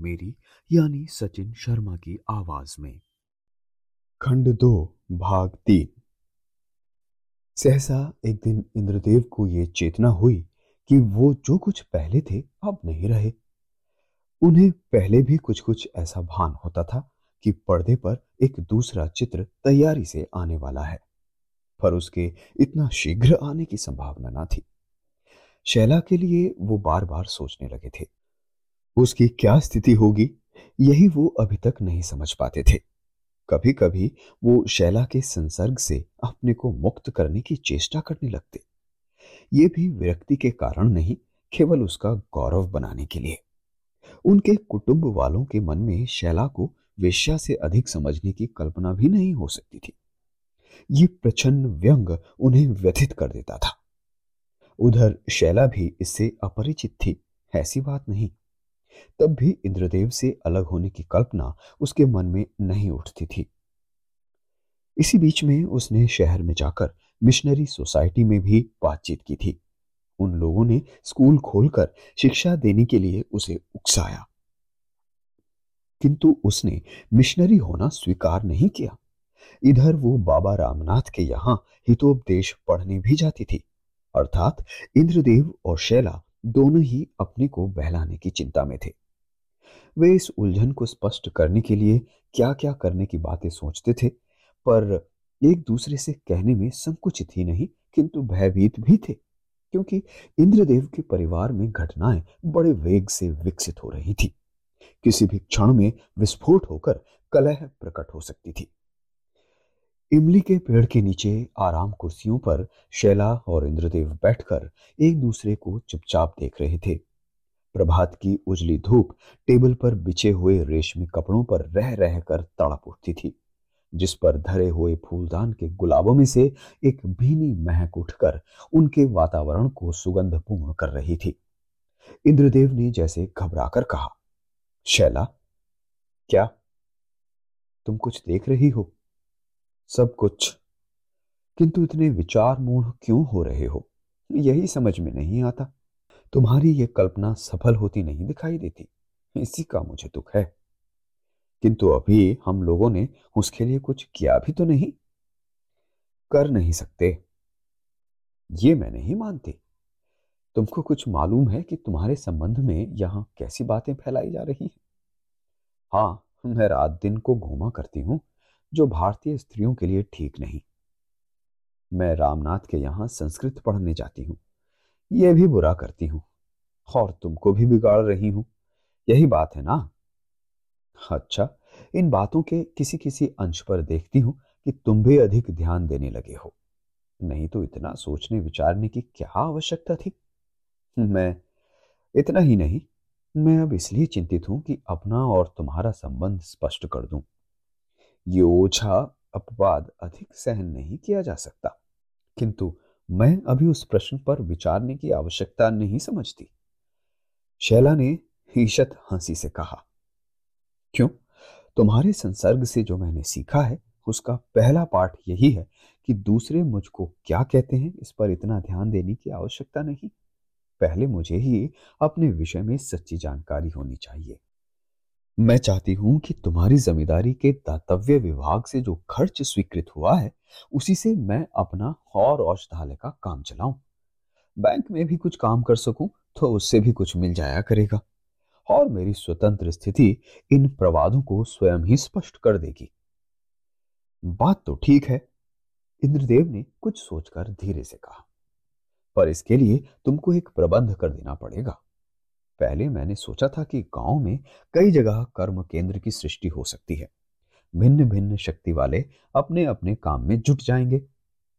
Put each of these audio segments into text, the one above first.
मेरी, यानी सचिन शर्मा की आवाज़ में। खंड दो, भाग तीन। सहसा एक दिन इंद्रदेव को यह चेतना हुई कि वो जो कुछ पहले थे, अब नहीं रहे। उन्हें पहले भी कुछ कुछ ऐसा भान होता था कि पर्दे पर एक दूसरा चित्र तैयारी से आने वाला है, पर उसके इतना शीघ्र आने की संभावना न थी। शैला के लिए वो बार बार सोचने लगे थे। उसकी क्या स्थिति होगी, यही वो अभी तक नहीं समझ पाते थे। कभी कभी वो शैला के संसर्ग से अपने को मुक्त करने की चेष्टा करने लगते। ये भी विरक्ति के कारण नहीं, केवल उसका गौरव बनाने के लिए। उनके कुटुंब वालों के मन में शैला को वेश्या से अधिक समझने की कल्पना भी नहीं हो सकती थी। ये प्रचंड व्यंग उन्हें व्यथित कर देता था। उधर शैला भी इससे अपरिचित थी, ऐसी बात नहीं। तब भी इंद्रदेव से अलग होने की कल्पना उसके मन में नहीं उठती थी। इसी बीच में उसने शहर में जाकर मिशनरी सोसाइटी में भी बातचीत की थी। उन लोगों ने स्कूल खोलकर शिक्षा देने के लिए उसे उकसाया। किंतु उसने मिशनरी होना स्वीकार नहीं किया। इधर वो बाबा रामनाथ के यहाँ हितोपदेश पढ़ने भी जाती थी। अर्थात इंद्रदेव और शैला दोनों ही अपने को बहलाने की चिंता में थे। वे इस उलझन को स्पष्ट करने के लिए क्या क्या करने की बातें सोचते थे, पर एक दूसरे से कहने में संकुचित ही नहीं, किंतु भयभीत भी थे, क्योंकि इंद्रदेव के परिवार में घटनाएँ बड़े वेग से विकसित हो रही थी। किसी भी क्षण में विस्फोट होकर कलह प्रकट हो सकती थी। इमली के पेड़ के नीचे आराम कुर्सियों पर शैला और इंद्रदेव बैठकर एक दूसरे को चुपचाप देख रहे थे। प्रभात की उजली धूप टेबल पर बिछे हुए रेशमी कपड़ों पर रह रह कर तड़प उठती थी, जिस पर धरे हुए फूलदान के गुलाबों में से एक भीनी महक उठकर उनके वातावरण को सुगंधपूर्ण कर रही थी। इंद्रदेव ने जैसे घबराकर कहा, शैला, क्या तुम कुछ देख रही हो? सब कुछ। किंतु इतने विचार मूढ़ क्यों हो रहे हो? यही समझ में नहीं आता। तुम्हारी यह कल्पना सफल होती नहीं दिखाई देती। इसी का मुझे दुख है। किंतु अभी हम लोगों ने उसके लिए कुछ किया भी तो नहीं। कर नहीं सकते। ये मैं नहीं मानती। तुमको कुछ मालूम है कि तुम्हारे संबंध में यहाँ कैसी बातें फैलाई जा रही हैं? हाँ मैं रात दिन को घूमा करती हूँ। जो भारतीय स्त्रियों के लिए ठीक नहीं। मैं रामनाथ के यहाँ संस्कृत पढ़ने जाती हूँ। यह भी बुरा करती हूँ और तुमको भी बिगाड़ रही हूँ। यही बात है ना? अच्छा इन बातों के किसी किसी अंश पर देखती हूँ कि तुम भी अधिक ध्यान देने लगे हो। नहीं तो इतना सोचने विचारने की क्या आवश्यकता थी? मैं इतना ही नहीं, मैं अब इसलिए चिंतित हूँ कि अपना और तुम्हारा संबंध स्पष्ट कर दूँ। ओछा अपवाद अधिक सहन नहीं किया जा सकता। किंतु मैं अभी उस प्रश्न पर विचारने की आवश्यकता नहीं समझती। शैला ने ईशत हँसी से कहा, क्यों? तुम्हारे संसर्ग से जो मैंने सीखा है, उसका पहला पाठ यही है कि दूसरे मुझको क्या कहते हैं इस पर इतना ध्यान देने की आवश्यकता नहीं। पहले मुझे ही अपने विषय में सच्ची जानकारी होनी चाहिए। मैं चाहती हूँ कि तुम्हारी जमींदारी के दातव्य विभाग से जो खर्च स्वीकृत हुआ है, उसी से मैं अपना और औषधालय का काम चलाऊं। बैंक में भी कुछ काम कर सकूँ तो उससे भी कुछ मिल जाया करेगा। और मेरी स्वतंत्र स्थिति इन प्रवादों को स्वयं ही स्पष्ट कर देगी। बात तो ठीक है, इंद्रदेव ने कुछ सोचकर धीरे से कहा। पर इसके लिए तुमको एक प्रबंध कर देना पड़ेगा। पहले मैंने सोचा था कि गाँव में कई जगह कर्म केंद्र की सृष्टि हो सकती है। भिन्न भिन्न शक्ति वाले अपने अपने काम में जुट जाएँगे।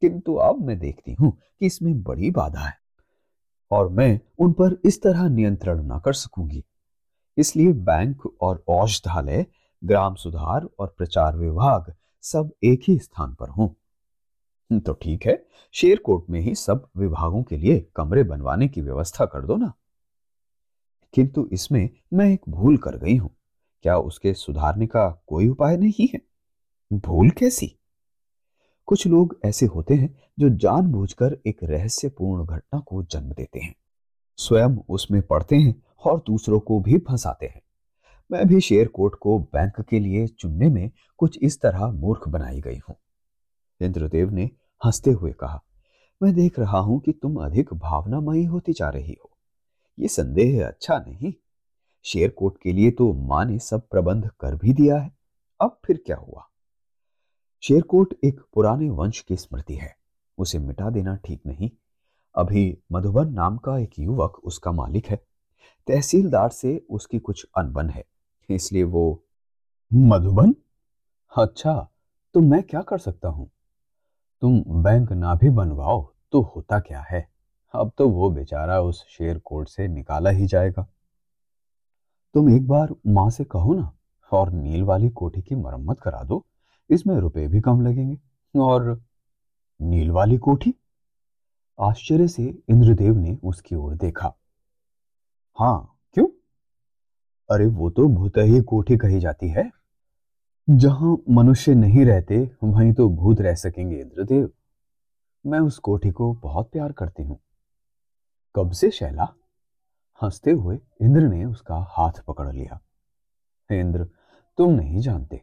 किंतु अब मैं देखती हूँ कि इसमें बड़ी बाधा है और मैं उन पर इस तरह नियंत्रण न कर सकूँगी। इसलिए बैंक और औषधालय, ग्राम सुधार और प्रचार विभाग सब एक ही स्थान पर हों। तो ठीक है, शेरकोट में ही सब विभागों के लिए कमरे बनवाने की व्यवस्था कर दो ना। किंतु इसमें मैं एक भूल कर गई हूँ। क्या उसके सुधारने का कोई उपाय नहीं है? भूल कैसी? कुछ लोग ऐसे होते हैं जो जानबूझकर एक रहस्यपूर्ण घटना को जन्म देते हैं। स्वयं उसमें पढ़ते हैं और दूसरों को भी फंसाते हैं। मैं भी शेयर कोट को बैंक के लिए चुनने में कुछ इस तरह मूर्ख बनाई गई हूँ। इंद्रदेव ने हँसते हुए कहा, मैं देख रहा हूँ कि तुम अधिक भावनामयी होती जा रही हो। ये संदेह अच्छा नहीं। शेर कोट के लिए तो माँ ने सब प्रबंध कर भी दिया है। अब फिर क्या हुआ? शेरकोट एक पुराने वंश की स्मृति है। उसे मिटा देना ठीक नहीं। अभी मधुबन नाम का एक युवक उसका मालिक है। तहसीलदार से उसकी कुछ अनबन है। इसलिए वो मधुबन? अच्छा तो मैं क्या कर सकता हूँ? तुम बैंक ना भी बनवाओ तो होता क्या है? अब तो वो बेचारा उस शेर कोट से निकाला ही जाएगा। तुम एक बार माँ से कहो ना, और नील वाली कोठी की मरम्मत करा दो, इसमें रुपए भी कम लगेंगे। और नील वाली कोठी? आश्चर्य से इंद्रदेव ने उसकी ओर देखा। हाँ क्यों? अरे वो तो भूत ही कोठी कही जाती है। जहाँ मनुष्य नहीं रहते, वहीं तो भूत रह सकेंगे इंद्रदेव। मैं उस कोठी को बहुत प्यार करती हूँ। कब से शैला? हँसते हुए इंद्र ने उसका हाथ पकड़ लिया। इंद्र, तुम नहीं जानते।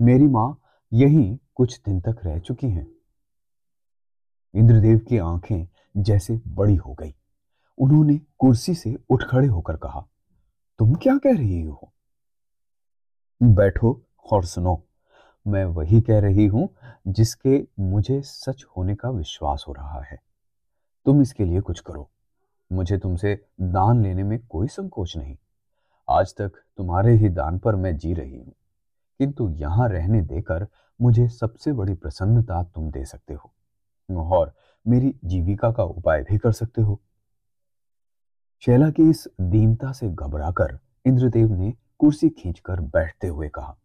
मेरी माँ यहीं कुछ दिन तक रह चुकी हैं। इंद्रदेव की आँखें जैसे बड़ी हो गई। उन्होंने कुर्सी से उठ खड़े होकर कहा, तुम क्या कह रही हो? बैठो और सुनो। मैं वही कह रही हूँ जिसके मुझे सच होने का विश्वास हो रहा है। तुम इसके लिए कुछ करो। मुझे तुमसे दान लेने में कोई संकोच नहीं। आज तक तुम्हारे ही दान पर मैं जी रही हूँ। किंतु यहाँ रहने देकर मुझे सबसे बड़ी प्रसन्नता तुम दे सकते हो। और मेरी जीविका का उपाय भी कर सकते हो। शैला की इस दीनता से घबराकर इंद्रदेव ने कुर्सी खींचकर बैठते हुए कहा,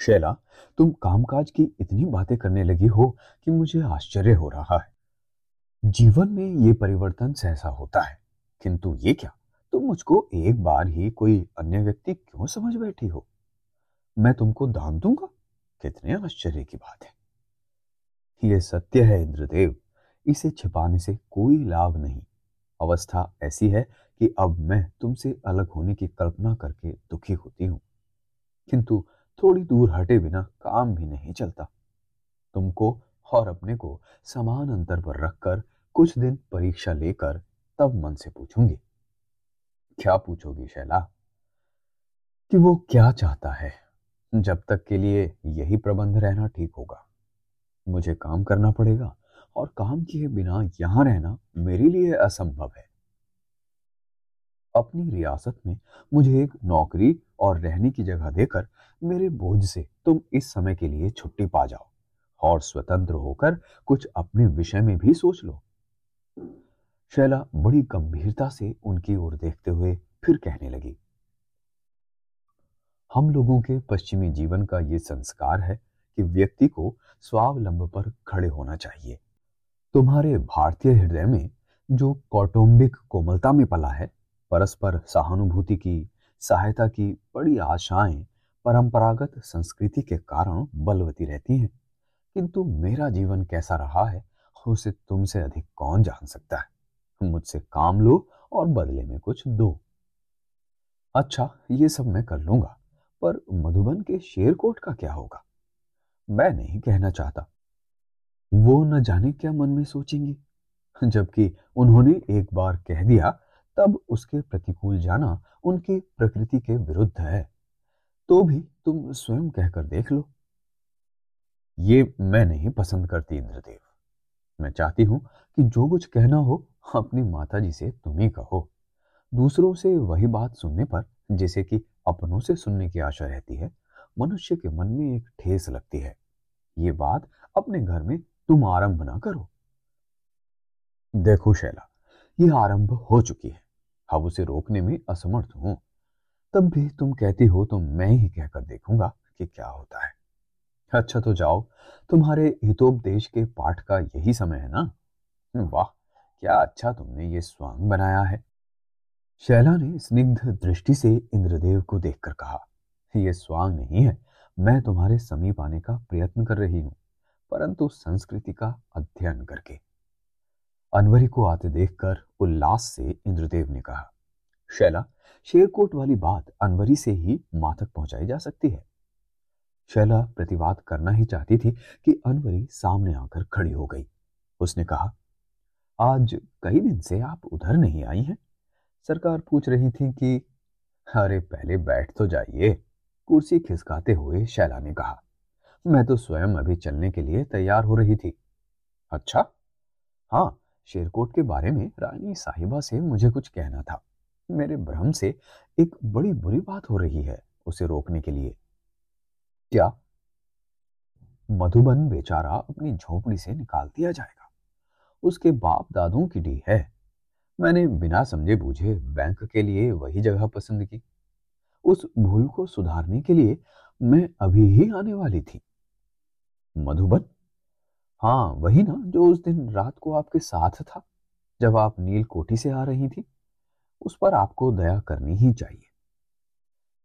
शैला, तुम कामकाज की इतनी बातें करने लगी हो कि मुझे आश्चर्य हो रहा है। जीवन में ये परिवर्तन सहसा होता है। किंतु ये क्या? तुम मुझको एक बार ही कोई अन्य व्यक्ति क्यों समझ बैठी हो? मैं तुमको दान दूँगा? कितने आश्चर्य की बात है। यह सत्य है, इंद्रदेव। इसे छिपाने से कोई लाभ नहीं। अवस्था ऐसी है कि अब मैं तुमसे अलग होने की कल्पना करके दुखी होती हूँ। किंतु थोड़ी दूर हटे बिना काम भी नहीं चलता। तुमको और अपने को समान अंतर पर रखकर कुछ दिन परीक्षा लेकर तब मन से पूछूँगी। क्या पूछोगी शैला? कि वो क्या चाहता है? जब तक के लिए यही प्रबंध रहना ठीक होगा। मुझे काम करना पड़ेगा और काम किए बिना यहाँ रहना मेरे लिए असंभव है। अपनी रियासत में मुझे एक नौकरी और रहने की जगह देकर मेरे बोझ से तुम इस समय के लिए छुट्टी पा जाओ। और स्वतंत्र होकर कुछ अपने विषय में भी सोच लो। शैला बड़ी गंभीरता से उनकी ओर देखते हुए फिर कहने लगी, हम लोगों के पश्चिमी जीवन का ये संस्कार है कि व्यक्ति को स्वावलंब पर खड़े होना चाहिए। तुम्हारे भारतीय हृदय में जो कौटुंबिक कोमलता में पला है, परस्पर सहानुभूति की, सहायता की बड़ी आशाएँ परंपरागत संस्कृति के कारण बलवती रहती हैं। किंतु मेरा जीवन कैसा रहा है, उसे तुमसे अधिक कौन जान सकता है? मुझसे काम लो और बदले में कुछ दो। अच्छा ये सब मैं कर लूँगा, पर मधुबन के शेरकोट का क्या होगा? मैं नहीं कहना चाहता। वो न जाने क्या मन में सोचेंगे। जबकि उन्होंने एक बार कह दिया, तब उसके प्रतिकूल जाना उनकी प्रकृति के विरुद्ध है। तो भी तुम स्वयं कहकर देख लो। ये मैं नहीं पसंद करती इंद्रदेव। मैं चाहती हूँ कि जो कुछ कहना हो, अपनी माता जी से तुम ही कहो। दूसरों से वही बात सुनने पर, जैसे कि अपनों से सुनने की आशा रहती है, मनुष्य के मन में एक ठेस लगती है। ये बात अपने घर में तुम आरंभ ना करो। देखो शैला यह आरंभ हो चुकी है। अब उसे रोकने में असमर्थ हूँ। तब भी तुम कहती हो तो मैं ही कहकर देखूँगा कि क्या होता है। अच्छा तो जाओ। तुम्हारे हितोपदेश के पाठ का यही समय है ना? वाह, क्या अच्छा तुमने ये स्वांग बनाया है। शैला ने स्निग्ध दृष्टि से इंद्रदेव को देखकर कहा यह स्वांग नहीं है, मैं तुम्हारे समीप आने का प्रयत्न कर रही हूँ, परंतु संस्कृति का अध्ययन करके। अनवरी को आते देखकर उल्लास से इंद्रदेव ने कहा, शैला, शेरकोट वाली बात अनवरी से ही माथक पहुंचाई जा सकती है। शैला प्रतिवाद करना ही चाहती थी कि अनवरी सामने आकर खड़ी हो गई। उसने कहा, आज कई दिन से आप उधर नहीं आई हैं। सरकार पूछ रही थी कि, अरे, पहले बैठ तो जाइए। कुर्सी खिसकाते हुए शैला ने कहा, मैं तो स्वयं अभी चलने के लिए तैयार हो रही थी। अच्छा? हाँ शेरकोट के बारे में रानी साहिबा से मुझे कुछ कहना था। मेरे भ्रम से एक बड़ी बुरी बात हो रही है उसे रोकने के लिए। क्या? मधुबन बेचारा अपनी झोपड़ी से निकाल दिया जाएगा। उसके बाप दादों की डी है। मैंने बिना समझे बूझे बैंक के लिए वही जगह पसंद की। उस भूल को सुधारने के लिए मैं अभी ही आने वाली थी। मधुबन? हाँ वही ना जो उस दिन रात को आपके साथ था, जब आप नील कोठी से आ रही थी। उस पर आपको दया करनी ही चाहिए।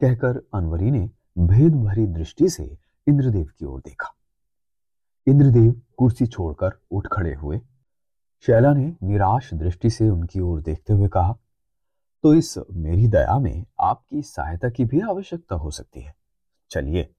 कहकर अनवरी ने भेद भरी दृष्टि से इंद्रदेव की ओर देखा। इंद्रदेव कुर्सी छोड़कर उठ खड़े हुए। शैला ने निराश दृष्टि से उनकी ओर देखते हुए कहा तो इस मेरी दया में आपकी सहायता की भी आवश्यकता हो सकती है। चलिए